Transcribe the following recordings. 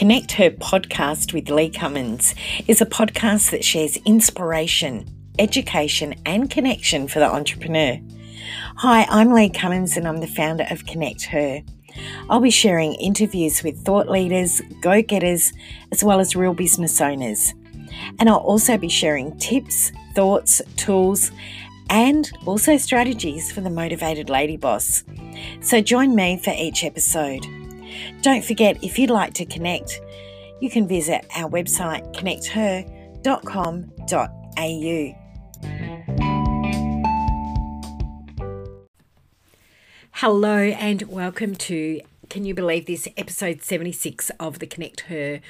Connect Her podcast with Lee Cummins is a podcast that shares inspiration, education, and connection for the entrepreneur. Hi, I'm Lee Cummins and I'm the founder of Connect Her. I'll be sharing interviews with thought leaders, go getters, as well as real business owners. And I'll also be sharing tips, thoughts, tools, and also strategies for the motivated lady boss. So join me for each episode. Don't forget, if you'd like to connect, you can visit our website connecther.com.au. Hello, and welcome to Can You Believe This? episode 76 of the Connect Her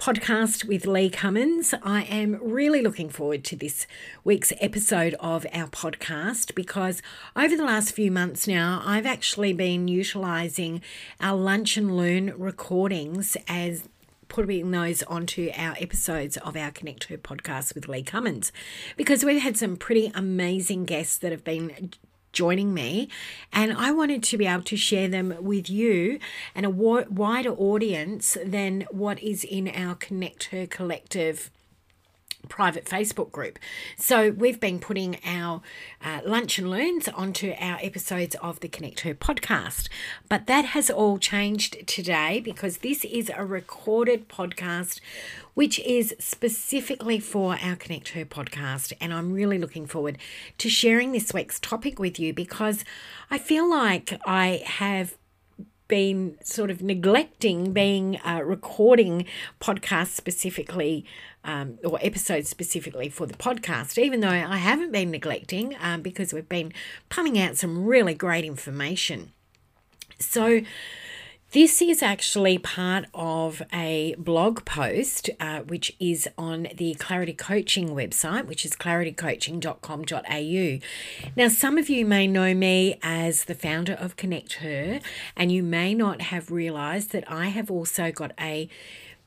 podcast with Lee Cummins. I am really looking forward to this week's episode of our podcast because over the last few months now, I've actually been utilising our Lunch and Learn recordings as putting those onto our episodes of our Connect Her podcast with Lee Cummins because we've had some pretty amazing guests that have been joining me. And I wanted to be able to share them with you and a wider audience than what is in our Connect Her Collective private Facebook group. So we've been putting our uh, lunch and learns onto our episodes of the Connect Her podcast. But that has all changed today because this is a recorded podcast which is specifically for our Connect Her podcast. And I'm really looking forward to sharing this week's topic with you because I feel like I have been sort of neglecting being uh, recording podcasts specifically um, or episodes specifically for the podcast, even though I haven't been neglecting um, because we've been pumping out some really great information. So, this is actually part of a blog post uh, which is on the Clarity Coaching website, which is claritycoaching.com.au. Now, some of you may know me as the founder of Connect Her, and you may not have realized that I have also got a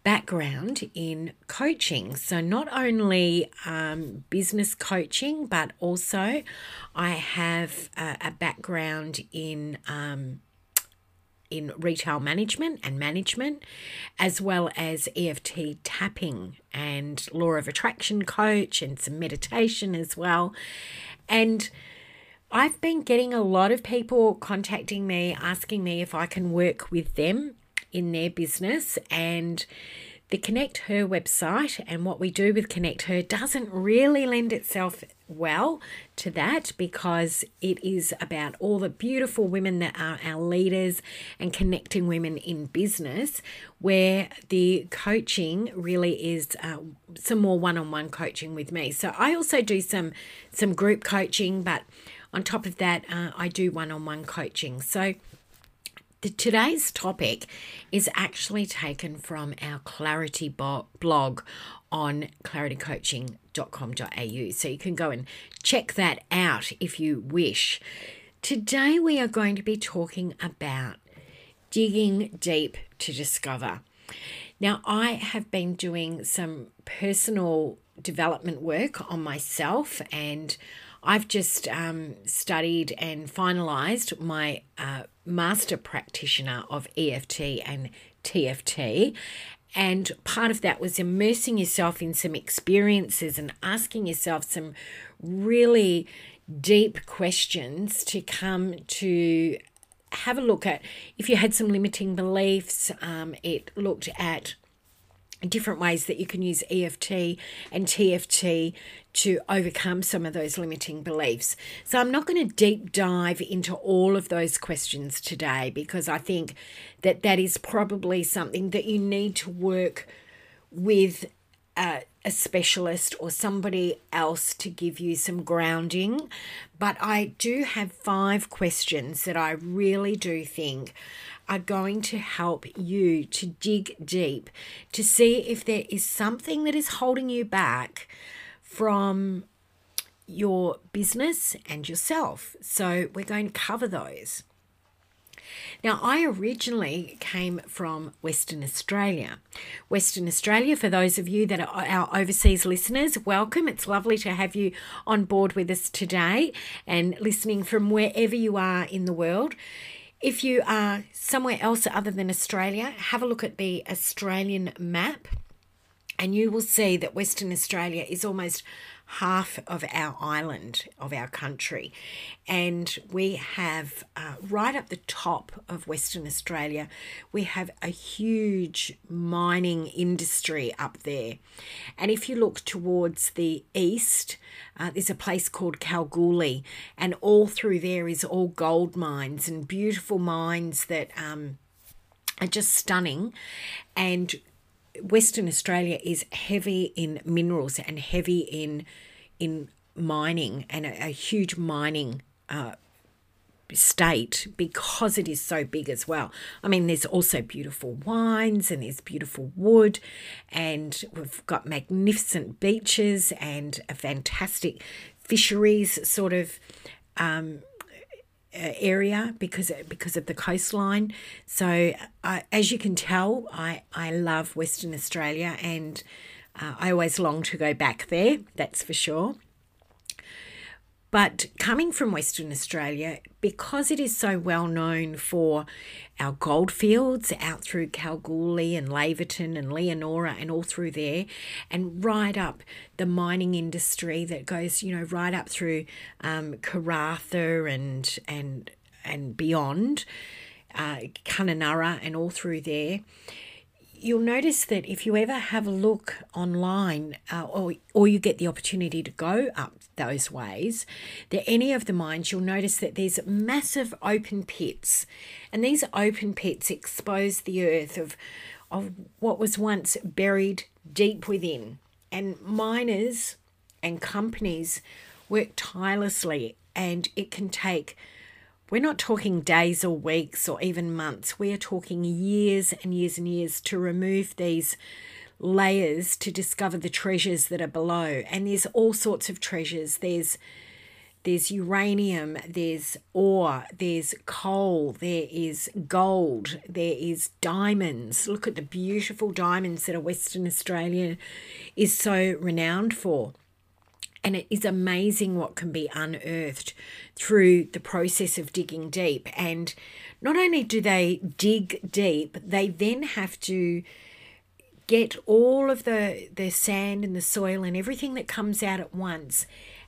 background in coaching. So, not only um, business coaching, but also I have a, a background in. Um, in retail management and management, as well as EFT tapping and law of attraction coach and some meditation as well. And I've been getting a lot of people contacting me asking me if I can work with them in their business and the Connect Her website and what we do with Connect Her doesn't really lend itself well to that because it is about all the beautiful women that are our leaders and connecting women in business, where the coaching really is uh, some more one-on-one coaching with me. So I also do some some group coaching, but on top of that, uh, I do one-on-one coaching. So the, today's topic is actually taken from our Clarity blog on claritycoaching.com.au. So you can go and check that out if you wish. Today we are going to be talking about digging deep to discover. Now, I have been doing some personal development work on myself and I've just um, studied and finalised my uh, master practitioner of EFT and TFT. And part of that was immersing yourself in some experiences and asking yourself some really deep questions to come to have a look at if you had some limiting beliefs. Um, it looked at different ways that you can use EFT and TFT to overcome some of those limiting beliefs. So, I'm not going to deep dive into all of those questions today because I think that that is probably something that you need to work with a, a specialist or somebody else to give you some grounding. But I do have five questions that I really do think are going to help you to dig deep to see if there is something that is holding you back from your business and yourself. So, we're going to cover those. Now, I originally came from Western Australia. Western Australia, for those of you that are our overseas listeners, welcome. It's lovely to have you on board with us today and listening from wherever you are in the world. If you are somewhere else other than Australia, have a look at the Australian map and you will see that Western Australia is almost half of our island, of our country. And we have, uh, right up the top of Western Australia, we have a huge mining industry up there. And if you look towards the east, uh, there's a place called Kalgoorlie, and all through there is all gold mines and beautiful mines that um, are just stunning. And Western Australia is heavy in minerals and heavy in in mining and a, a huge mining uh, state because it is so big as well. I mean, there's also beautiful wines and there's beautiful wood, and we've got magnificent beaches and a fantastic fisheries sort of um, area because because of the coastline. So uh, as you can tell, I I love Western Australia and uh, I always long to go back there. That's for sure. But coming from Western Australia, because it is so well known for our goldfields out through Kalgoorlie and Laverton and Leonora and all through there, and right up the mining industry that goes, you know, right up through um, Karratha and and and beyond, uh, Kununurra and all through there you'll notice that if you ever have a look online uh, or, or you get the opportunity to go up those ways, that any of the mines, you'll notice that there's massive open pits. And these open pits expose the earth of, of what was once buried deep within. And miners and companies work tirelessly, and it can take we're not talking days or weeks or even months. We are talking years and years and years to remove these layers to discover the treasures that are below. And there's all sorts of treasures. There's there's uranium, there's ore, there's coal, there is gold, there is diamonds. Look at the beautiful diamonds that Western Australia is so renowned for. And it is amazing what can be unearthed through the process of digging deep. And not only do they dig deep, they then have to get all of the, the sand and the soil and everything that comes out at once,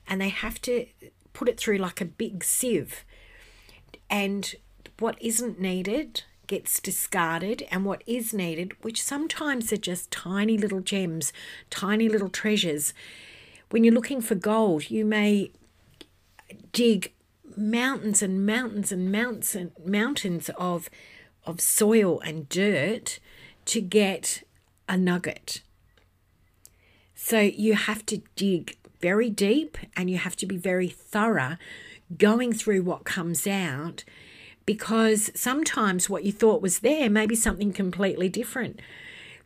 and they have to put it through like a big sieve. And what isn't needed gets discarded, and what is needed, which sometimes are just tiny little gems, tiny little treasures, when you're looking for gold, you may dig mountains and mountains and mountains and mountains of of soil and dirt to get a nugget. So you have to dig very deep and you have to be very thorough going through what comes out because sometimes what you thought was there may be something completely different.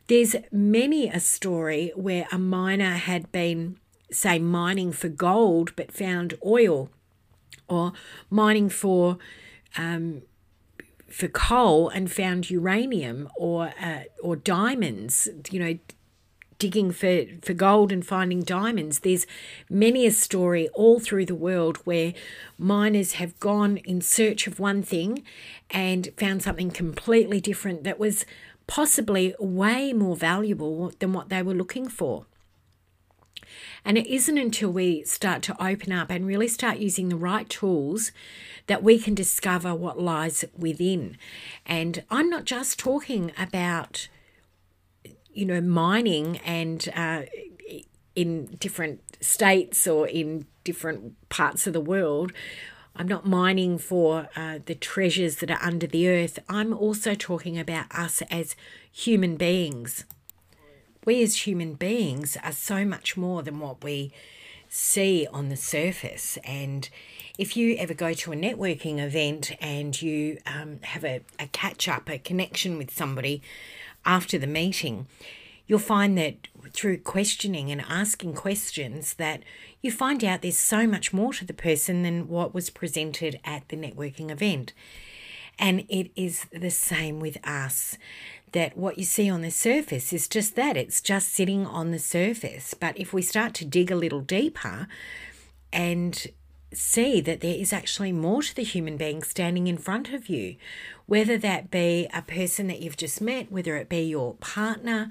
There's many a story where a miner had been say, mining for gold but found oil, or mining for um, for coal and found uranium or uh, or diamonds. You know, digging for, for gold and finding diamonds. There's many a story all through the world where miners have gone in search of one thing and found something completely different that was possibly way more valuable than what they were looking for. And it isn't until we start to open up and really start using the right tools that we can discover what lies within. And I'm not just talking about, you know, mining and uh, in different states or in different parts of the world. I'm not mining for uh, the treasures that are under the earth. I'm also talking about us as human beings we as human beings are so much more than what we see on the surface. And if you ever go to a networking event and you um, have a, a catch up, a connection with somebody after the meeting, you'll find that through questioning and asking questions that you find out there's so much more to the person than what was presented at the networking event. And it is the same with us that what you see on the surface is just that it's just sitting on the surface. But if we start to dig a little deeper and see that there is actually more to the human being standing in front of you, whether that be a person that you've just met, whether it be your partner,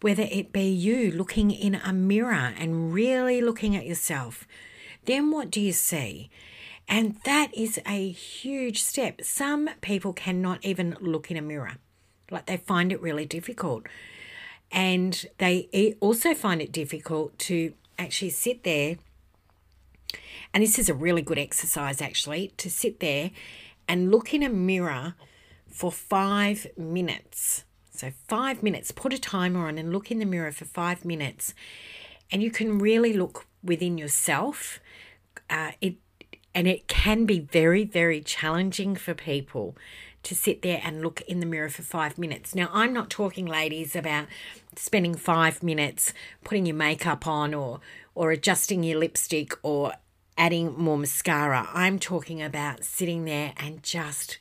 whether it be you looking in a mirror and really looking at yourself. Then what do you see? And that is a huge step. Some people cannot even look in a mirror, like they find it really difficult. And they also find it difficult to actually sit there and this is a really good exercise actually to sit there and look in a mirror for five minutes. So, five minutes, put a timer on and look in the mirror for five minutes. And you can really look within yourself. Uh, it and it can be very, very challenging for people to sit there and look in the mirror for five minutes. Now, I'm not talking, ladies, about spending five minutes putting your makeup on or or adjusting your lipstick or adding more mascara. I'm talking about sitting there and just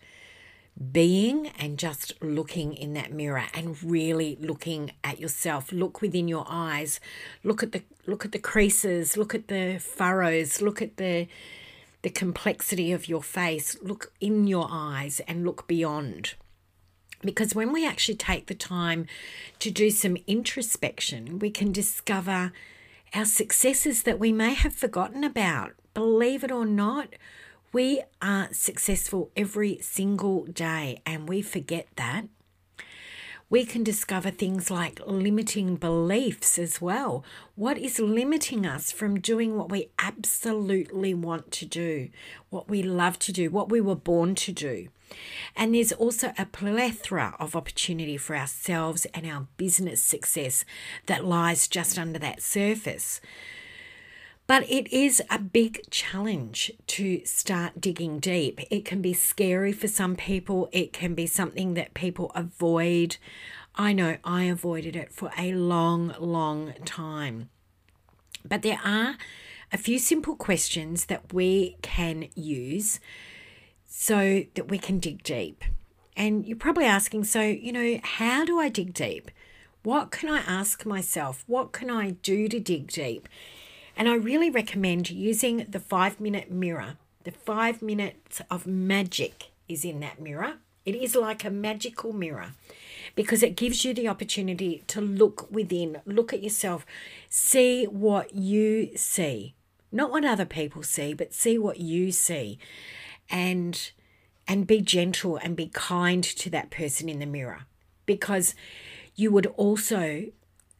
being and just looking in that mirror and really looking at yourself look within your eyes look at the look at the creases look at the furrows look at the the complexity of your face look in your eyes and look beyond because when we actually take the time to do some introspection we can discover our successes that we may have forgotten about believe it or not, we are successful every single day and we forget that. We can discover things like limiting beliefs as well. What is limiting us from doing what we absolutely want to do, what we love to do, what we were born to do? And there's also a plethora of opportunity for ourselves and our business success that lies just under that surface. But it is a big challenge to start digging deep. It can be scary for some people, it can be something that people avoid. I know I avoided it for a long, long time. But there are a few simple questions that we can use so that we can dig deep. And you're probably asking, so, you know, how do I dig deep? What can I ask myself? What can I do to dig deep? And I really recommend using the five minute mirror. The five minutes of magic is in that mirror. It is like a magical mirror because it gives you the opportunity to look within, look at yourself, see what you see, not what other people see, but see what you see, and and be gentle and be kind to that person in the mirror because you would also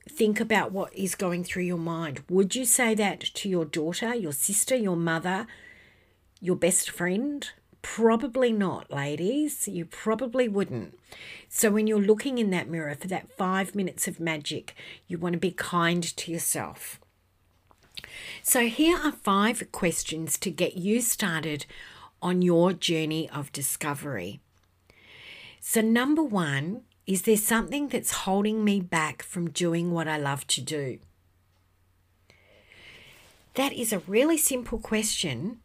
think about what is going through your mind. Would you say that to your daughter, your sister, your mother, your best friend? Probably not, ladies. You probably wouldn't. So, when you're looking in that mirror for that five minutes of magic, you want to be kind to yourself. So, here are five questions to get you started on your journey of discovery. So, number one is there something that's holding me back from doing what I love to do? That is a really simple question,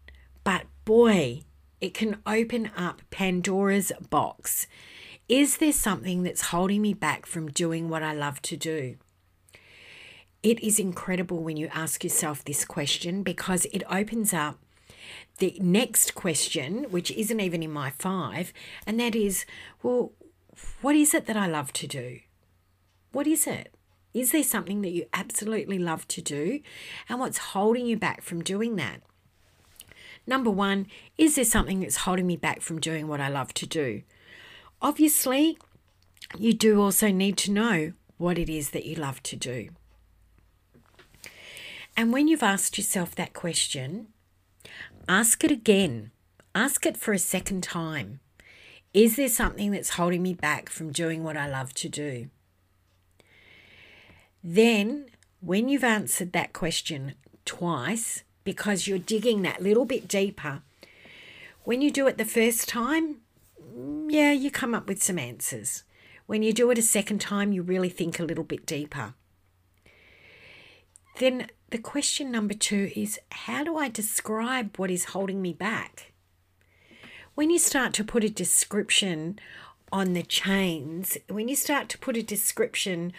but boy, it can open up Pandora's box. Is there something that's holding me back from doing what I love to do? It is incredible when you ask yourself this question because it opens up the next question, which isn't even in my five, and that is, well, what is it that I love to do? What is it? Is there something that you absolutely love to do? And what's holding you back from doing that? Number one, is there something that's holding me back from doing what I love to do? Obviously, you do also need to know what it is that you love to do. And when you've asked yourself that question, ask it again. Ask it for a second time. Is there something that's holding me back from doing what I love to do? Then, when you've answered that question twice, because you're digging that little bit deeper, when you do it the first time, mm, yeah, you come up with some answers. When you do it a second time, you really think a little bit deeper. Then the question number two is how do I describe what is holding me back? When you start to put a description on the chains, when you start to put a description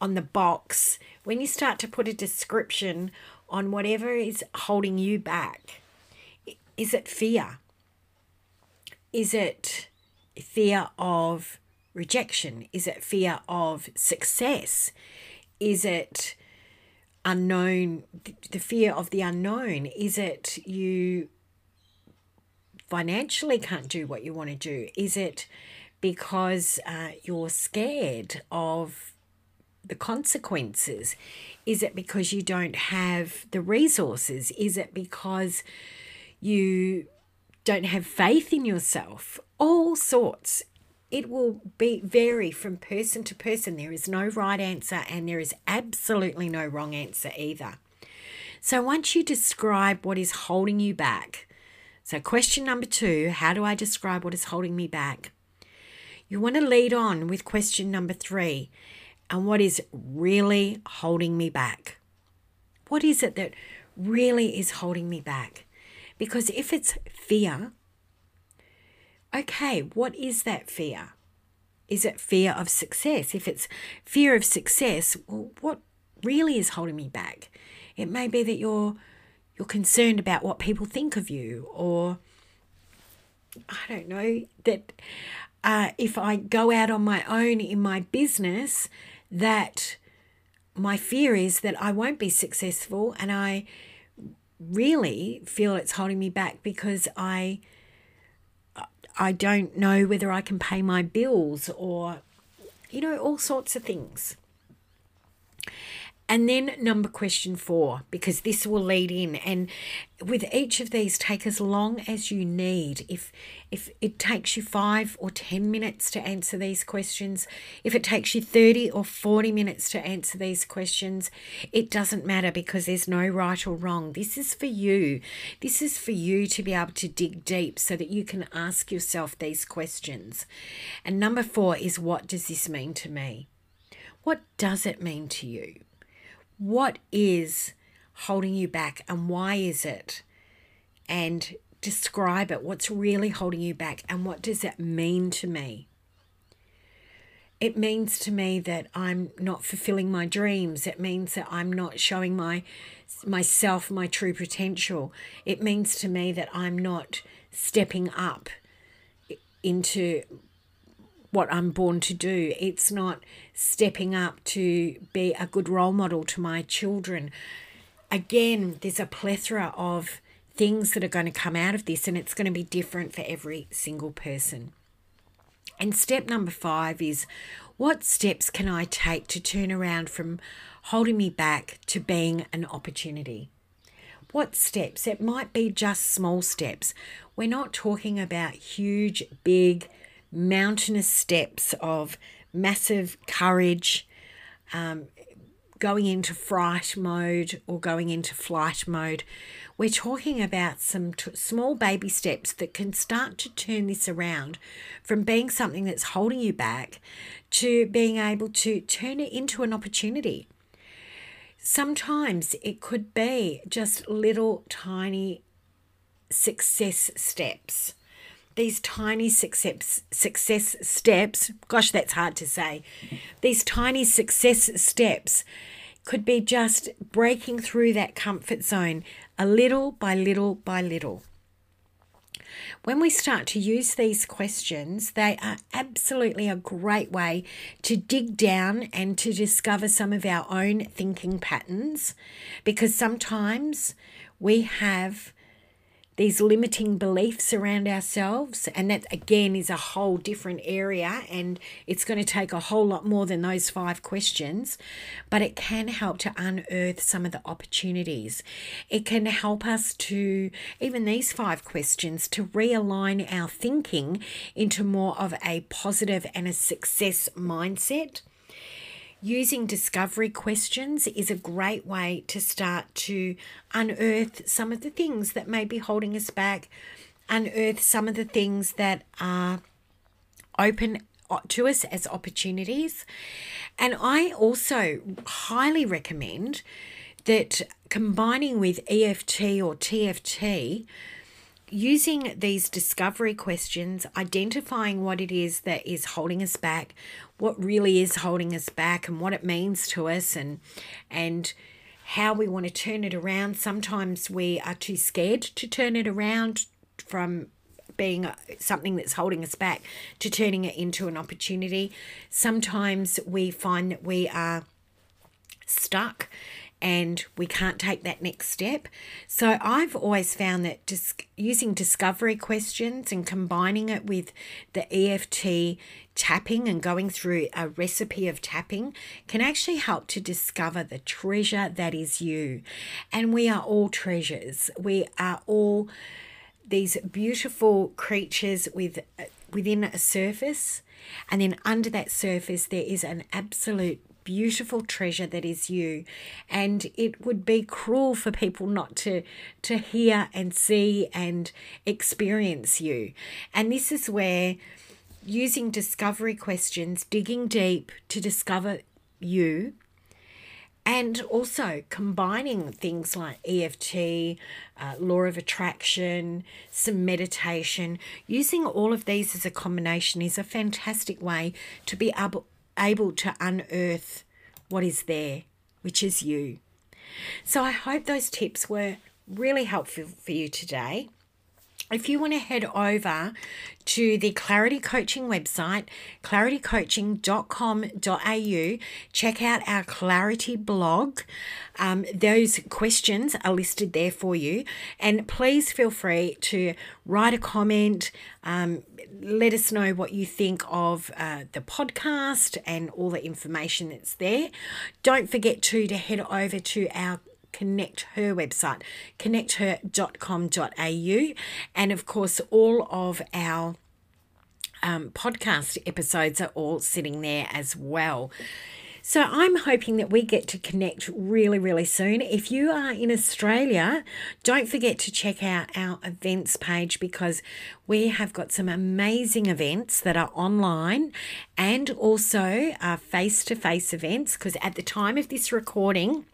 on the box, when you start to put a description on whatever is holding you back, Is it fear? Is it fear of rejection? Is it fear of success? Is it unknown, the fear of the unknown? Is it you financially can't do what you want to do? Is it because uh, you're scared of the consequences? Is it because you don't have the resources? Is it because you don't have faith in yourself? All sorts. It will be vary from person to person. There is no right answer and there is absolutely no wrong answer either. So once you describe what is holding you back, so question number 2, how do I describe what is holding me back? You want to lead on with question number 3 and what is really holding me back? What is it that really is holding me back? Because if it's fear, okay, what is that fear? Is it fear of success? If it's fear of success, well, what really is holding me back? It may be that you're you're concerned about what people think of you, or I don't know that uh, if I go out on my own in my business, that my fear is that I won't be successful, and I really feel it's holding me back because I I don't know whether I can pay my bills or you know all sorts of things. And then number question four, because this will lead in. And with each of these, take as long as you need. If if it takes you five or ten minutes to answer these questions, if it takes you 30 or 40 minutes to answer these questions, it doesn't matter because there's no right or wrong. This is for you. This is for you to be able to dig deep so that you can ask yourself these questions. And number four is what does this mean to me? What does it mean to you? What is holding you back and why is it? And describe it. What's really holding you back and what does that mean to me? It means to me that I'm not fulfilling my dreams. It means that I'm not showing my myself my true potential. It means to me that I'm not stepping up into what I'm born to do. It's not stepping up to be a good role model to my children. Again, there's a plethora of things that are going to come out of this, and it's going to be different for every single person. And step number five is what steps can I take to turn around from holding me back to being an opportunity? What steps? It might be just small steps. We're not talking about huge, big, mountainous steps of massive courage, um, going into fright mode or going into flight mode. We're talking about some t- small baby steps that can start to turn this around from being something that's holding you back to being able to turn it into an opportunity. Sometimes it could be just little tiny success steps these tiny success success steps gosh that's hard to say. These tiny success steps could be just breaking through that comfort zone a little by little by little. When we start to use these questions, they are absolutely a great way to dig down and to discover some of our own thinking patterns because sometimes we have these limiting beliefs around ourselves. And that, again, is a whole different area. And it's going to take a whole lot more than those five questions. But it can help to unearth some of the opportunities. It can help us to, even these five questions, to realign our thinking into more of a positive and a success mindset using discovery questions is a great way to start to unearth some of the things that may be holding us back, unearth some of the things that are open uh, to us as opportunities. And I also highly recommend that combining with EFT or TFT, using these discovery questions, identifying what it is that is holding us back, what really is holding us back and what it means to us and and how we want to turn it around. Sometimes we are too scared to turn it around from being something that's holding us back to turning it into an opportunity. Sometimes we find that we are stuck and we can't take that next step. So I've always found that just using discovery questions and combining it with the EFT tapping and going through a recipe of tapping can actually help to discover the treasure that is you. And we are all treasures. We are all these beautiful creatures with uh, within a surface and then under that surface there is an absolute beautiful treasure that is you. And it would be cruel for people not to to hear and see and experience you. And this is where using discovery questions digging deep to discover you and also combining things like EFT, uh, law of attraction, some meditation, using all of these as a combination is a fantastic way to be able, able to unearth what is there, which is you. So I hope those tips were really helpful for you today if you want to head over to the Clarity Coaching website, claritycoaching.com.au, check out our Clarity blog. Um, those questions are listed there for you. And please feel free to write a comment. Um, let us know what you think of uh, the podcast and all the information that's there. Don't forget to, to head over to our Connect Her website, connecther.com.au. And of course, all of our um, podcast episodes are all sitting there as well. So I'm hoping that we get to connect really, really soon. If you are in Australia, don't forget to check out our events page because we have got some amazing events that are online and also face to face events. Because at the time of this recording,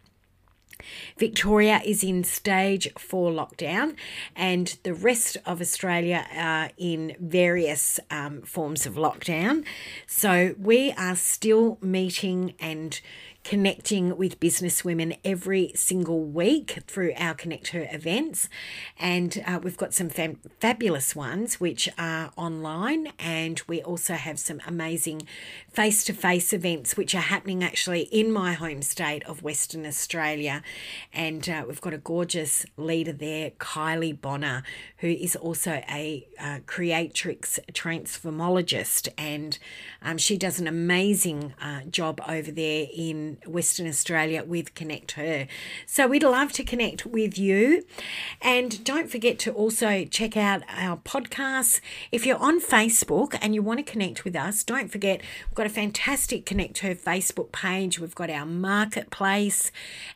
Victoria is in stage four lockdown, and the rest of Australia are in various um, forms of lockdown. So we are still meeting and connecting with business women every single week through our Connect Her events. And uh, we've got some fam- fabulous ones which are online, and we also have some amazing face to face events which are happening actually in my home state of Western Australia. And uh, we've got a gorgeous leader there, Kylie Bonner, who is also a uh, creatrix transformologist, and um, she does an amazing uh, job over there Western Australia with Connect Her. So we'd love to connect with you. And don't forget to also check out our podcasts. If you're on Facebook and you want to connect with us, don't forget we've got a fantastic Connect Her Facebook page. We've got our marketplace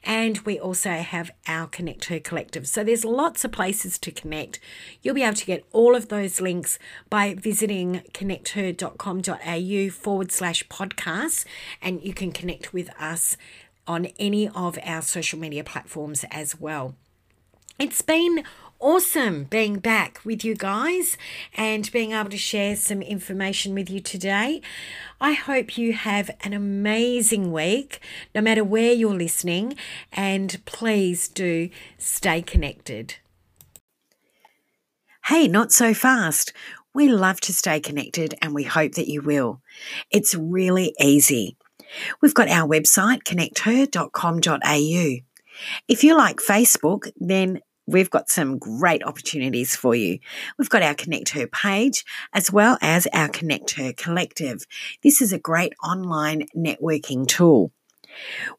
and we also have our Connect Her collective. So there's lots of places to connect. You'll be able to get all of those links by visiting connecther.com.au forward slash podcast and you can connect with us us on any of our social media platforms as well. It's been awesome being back with you guys and being able to share some information with you today. I hope you have an amazing week, no matter where you're listening, and please do stay connected. Hey, not so fast. We love to stay connected and we hope that you will. It's really easy. We've got our website, connecther.com.au. If you like Facebook, then we've got some great opportunities for you. We've got our Connect Her page as well as our Connect Her collective. This is a great online networking tool.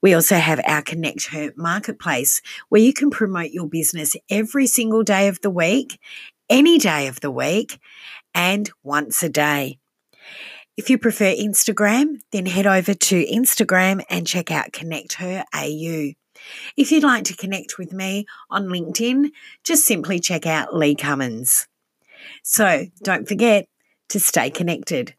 We also have our Connect Her marketplace where you can promote your business every single day of the week, any day of the week, and once a day. If you prefer Instagram, then head over to Instagram and check out Connect Her AU. If you'd like to connect with me on LinkedIn, just simply check out Lee Cummins. So don't forget to stay connected.